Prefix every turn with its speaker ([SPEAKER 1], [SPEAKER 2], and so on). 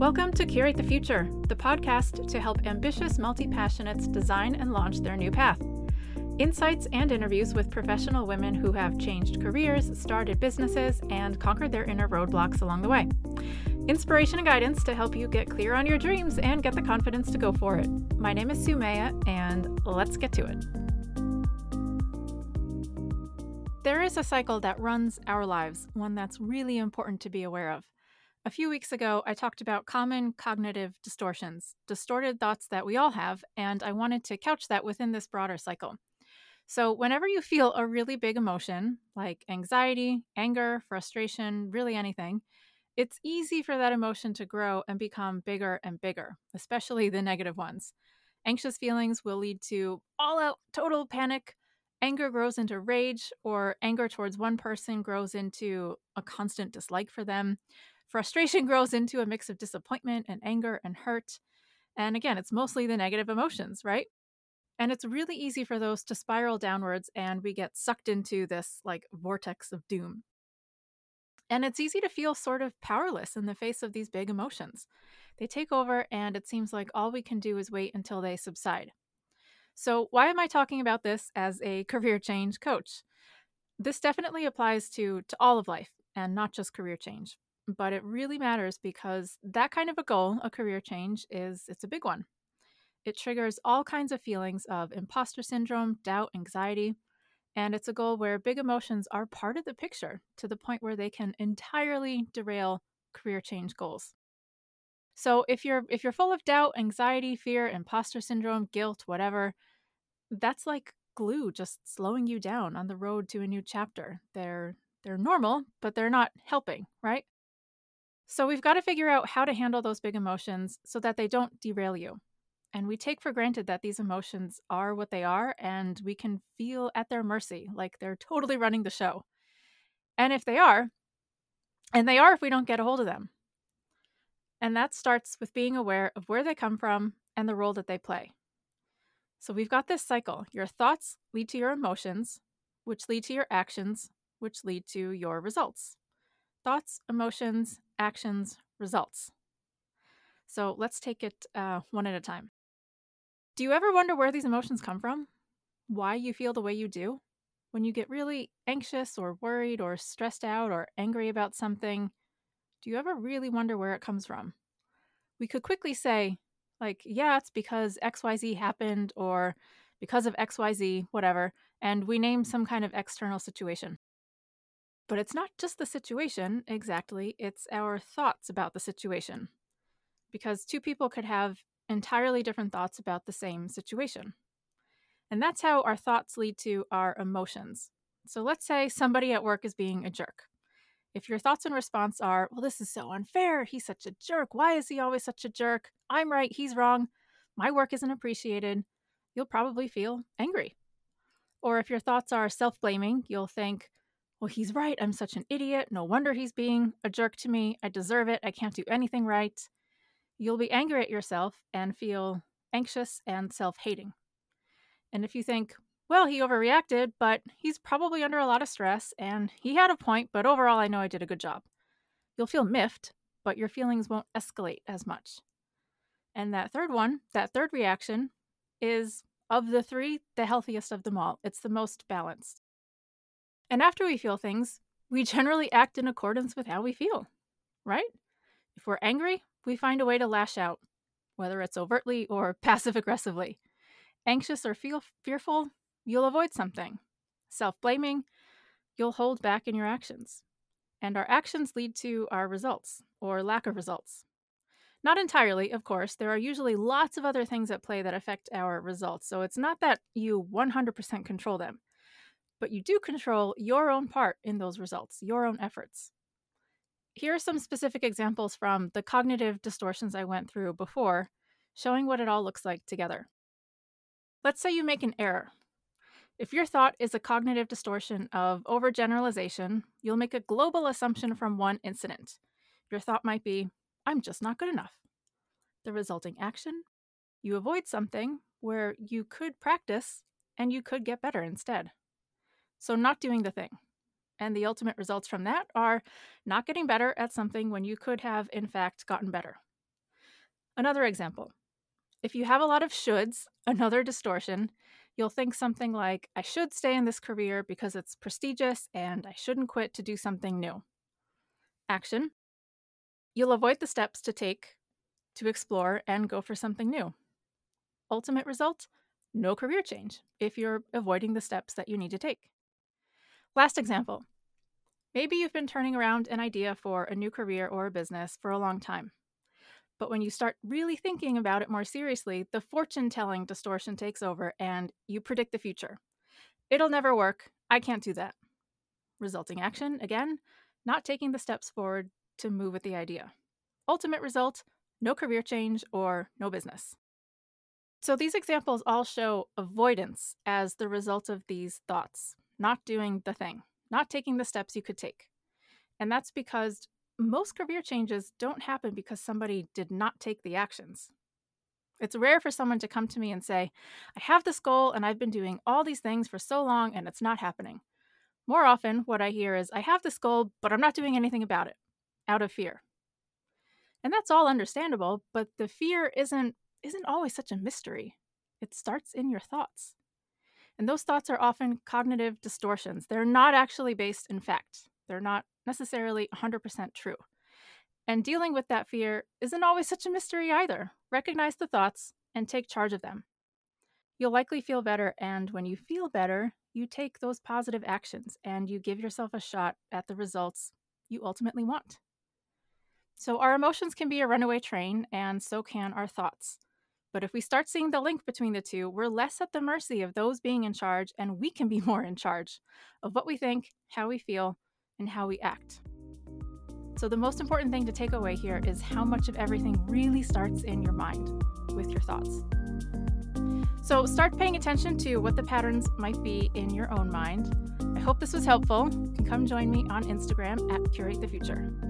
[SPEAKER 1] Welcome to Curate the Future, the podcast to help ambitious multi passionates design and launch their new path. Insights and interviews with professional women who have changed careers, started businesses, and conquered their inner roadblocks along the way. Inspiration and guidance to help you get clear on your dreams and get the confidence to go for it. My name is Sumaya, and let's get to it. There is a cycle that runs our lives, one that's really important to be aware of. A few weeks ago, I talked about common cognitive distortions, distorted thoughts that we all have, and I wanted to couch that within this broader cycle. So, whenever you feel a really big emotion, like anxiety, anger, frustration, really anything, it's easy for that emotion to grow and become bigger and bigger, especially the negative ones. Anxious feelings will lead to all out total panic. Anger grows into rage, or anger towards one person grows into a constant dislike for them. Frustration grows into a mix of disappointment and anger and hurt. And again, it's mostly the negative emotions, right? And it's really easy for those to spiral downwards and we get sucked into this like vortex of doom. And it's easy to feel sort of powerless in the face of these big emotions. They take over, and it seems like all we can do is wait until they subside. So, why am I talking about this as a career change coach? This definitely applies to, to all of life and not just career change but it really matters because that kind of a goal, a career change, is it's a big one. It triggers all kinds of feelings of imposter syndrome, doubt, anxiety, and it's a goal where big emotions are part of the picture to the point where they can entirely derail career change goals. So if you're if you're full of doubt, anxiety, fear, imposter syndrome, guilt, whatever, that's like glue just slowing you down on the road to a new chapter. They're they're normal, but they're not helping, right? So we've got to figure out how to handle those big emotions so that they don't derail you. And we take for granted that these emotions are what they are and we can feel at their mercy, like they're totally running the show. And if they are, and they are if we don't get a hold of them. And that starts with being aware of where they come from and the role that they play. So we've got this cycle. Your thoughts lead to your emotions, which lead to your actions, which lead to your results. Thoughts, emotions, actions, results. So let's take it uh, one at a time. Do you ever wonder where these emotions come from? Why you feel the way you do? When you get really anxious or worried or stressed out or angry about something, do you ever really wonder where it comes from? We could quickly say, like, yeah, it's because XYZ happened or because of XYZ, whatever, and we name some kind of external situation. But it's not just the situation exactly, it's our thoughts about the situation. Because two people could have entirely different thoughts about the same situation. And that's how our thoughts lead to our emotions. So let's say somebody at work is being a jerk. If your thoughts and response are, well, this is so unfair. He's such a jerk. Why is he always such a jerk? I'm right. He's wrong. My work isn't appreciated. You'll probably feel angry. Or if your thoughts are self blaming, you'll think, well, he's right. I'm such an idiot. No wonder he's being a jerk to me. I deserve it. I can't do anything right. You'll be angry at yourself and feel anxious and self hating. And if you think, well, he overreacted, but he's probably under a lot of stress and he had a point, but overall, I know I did a good job. You'll feel miffed, but your feelings won't escalate as much. And that third one, that third reaction, is of the three, the healthiest of them all. It's the most balanced. And after we feel things, we generally act in accordance with how we feel, right? If we're angry, we find a way to lash out, whether it's overtly or passive aggressively. Anxious or feel fearful, you'll avoid something. Self blaming, you'll hold back in your actions. And our actions lead to our results or lack of results. Not entirely, of course. There are usually lots of other things at play that affect our results. So it's not that you 100% control them but you do control your own part in those results, your own efforts. Here are some specific examples from the cognitive distortions I went through before, showing what it all looks like together. Let's say you make an error. If your thought is a cognitive distortion of overgeneralization, you'll make a global assumption from one incident. Your thought might be, I'm just not good enough. The resulting action, you avoid something where you could practice and you could get better instead. So, not doing the thing. And the ultimate results from that are not getting better at something when you could have, in fact, gotten better. Another example if you have a lot of shoulds, another distortion, you'll think something like, I should stay in this career because it's prestigious and I shouldn't quit to do something new. Action You'll avoid the steps to take to explore and go for something new. Ultimate result no career change if you're avoiding the steps that you need to take. Last example maybe you've been turning around an idea for a new career or a business for a long time. But when you start really thinking about it more seriously, the fortune telling distortion takes over and you predict the future. It'll never work. I can't do that. Resulting action, again, not taking the steps forward to move with the idea. Ultimate result no career change or no business. So these examples all show avoidance as the result of these thoughts, not doing the thing, not taking the steps you could take. And that's because most career changes don't happen because somebody did not take the actions. It's rare for someone to come to me and say, I have this goal and I've been doing all these things for so long and it's not happening. More often, what I hear is, I have this goal, but I'm not doing anything about it, out of fear. And that's all understandable, but the fear isn't isn't always such a mystery. It starts in your thoughts. And those thoughts are often cognitive distortions. They're not actually based in fact. They're not necessarily 100% true. And dealing with that fear isn't always such a mystery either. Recognize the thoughts and take charge of them. You'll likely feel better, and when you feel better, you take those positive actions and you give yourself a shot at the results you ultimately want. So, our emotions can be a runaway train, and so can our thoughts. But if we start seeing the link between the two, we're less at the mercy of those being in charge, and we can be more in charge of what we think, how we feel, and how we act. So, the most important thing to take away here is how much of everything really starts in your mind with your thoughts. So, start paying attention to what the patterns might be in your own mind. I hope this was helpful. You can come join me on Instagram at Curate the Future.